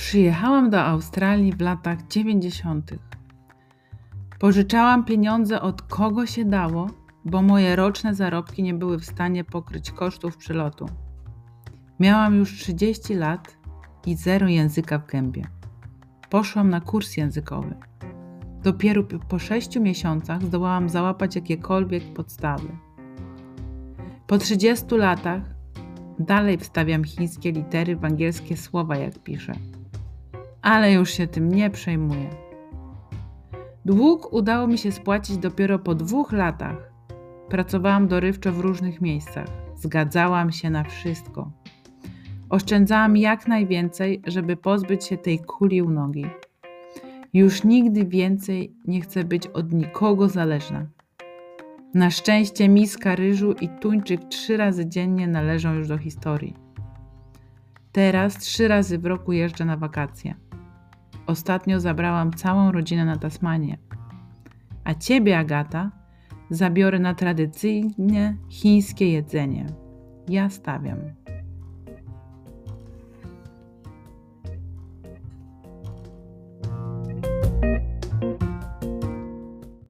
Przyjechałam do Australii w latach 90. Pożyczałam pieniądze od kogo się dało, bo moje roczne zarobki nie były w stanie pokryć kosztów przylotu. Miałam już 30 lat i zero języka w gębie. Poszłam na kurs językowy. Dopiero po 6 miesiącach zdołałam załapać jakiekolwiek podstawy. Po 30 latach dalej wstawiam chińskie litery w angielskie słowa, jak piszę ale już się tym nie przejmuję. Dług udało mi się spłacić dopiero po dwóch latach. Pracowałam dorywczo w różnych miejscach. Zgadzałam się na wszystko. Oszczędzałam jak najwięcej, żeby pozbyć się tej kuli u nogi. Już nigdy więcej nie chcę być od nikogo zależna. Na szczęście miska ryżu i tuńczyk trzy razy dziennie należą już do historii. Teraz trzy razy w roku jeżdżę na wakacje. Ostatnio zabrałam całą rodzinę na Tasmanię. A ciebie, Agata, zabiorę na tradycyjne chińskie jedzenie. Ja stawiam.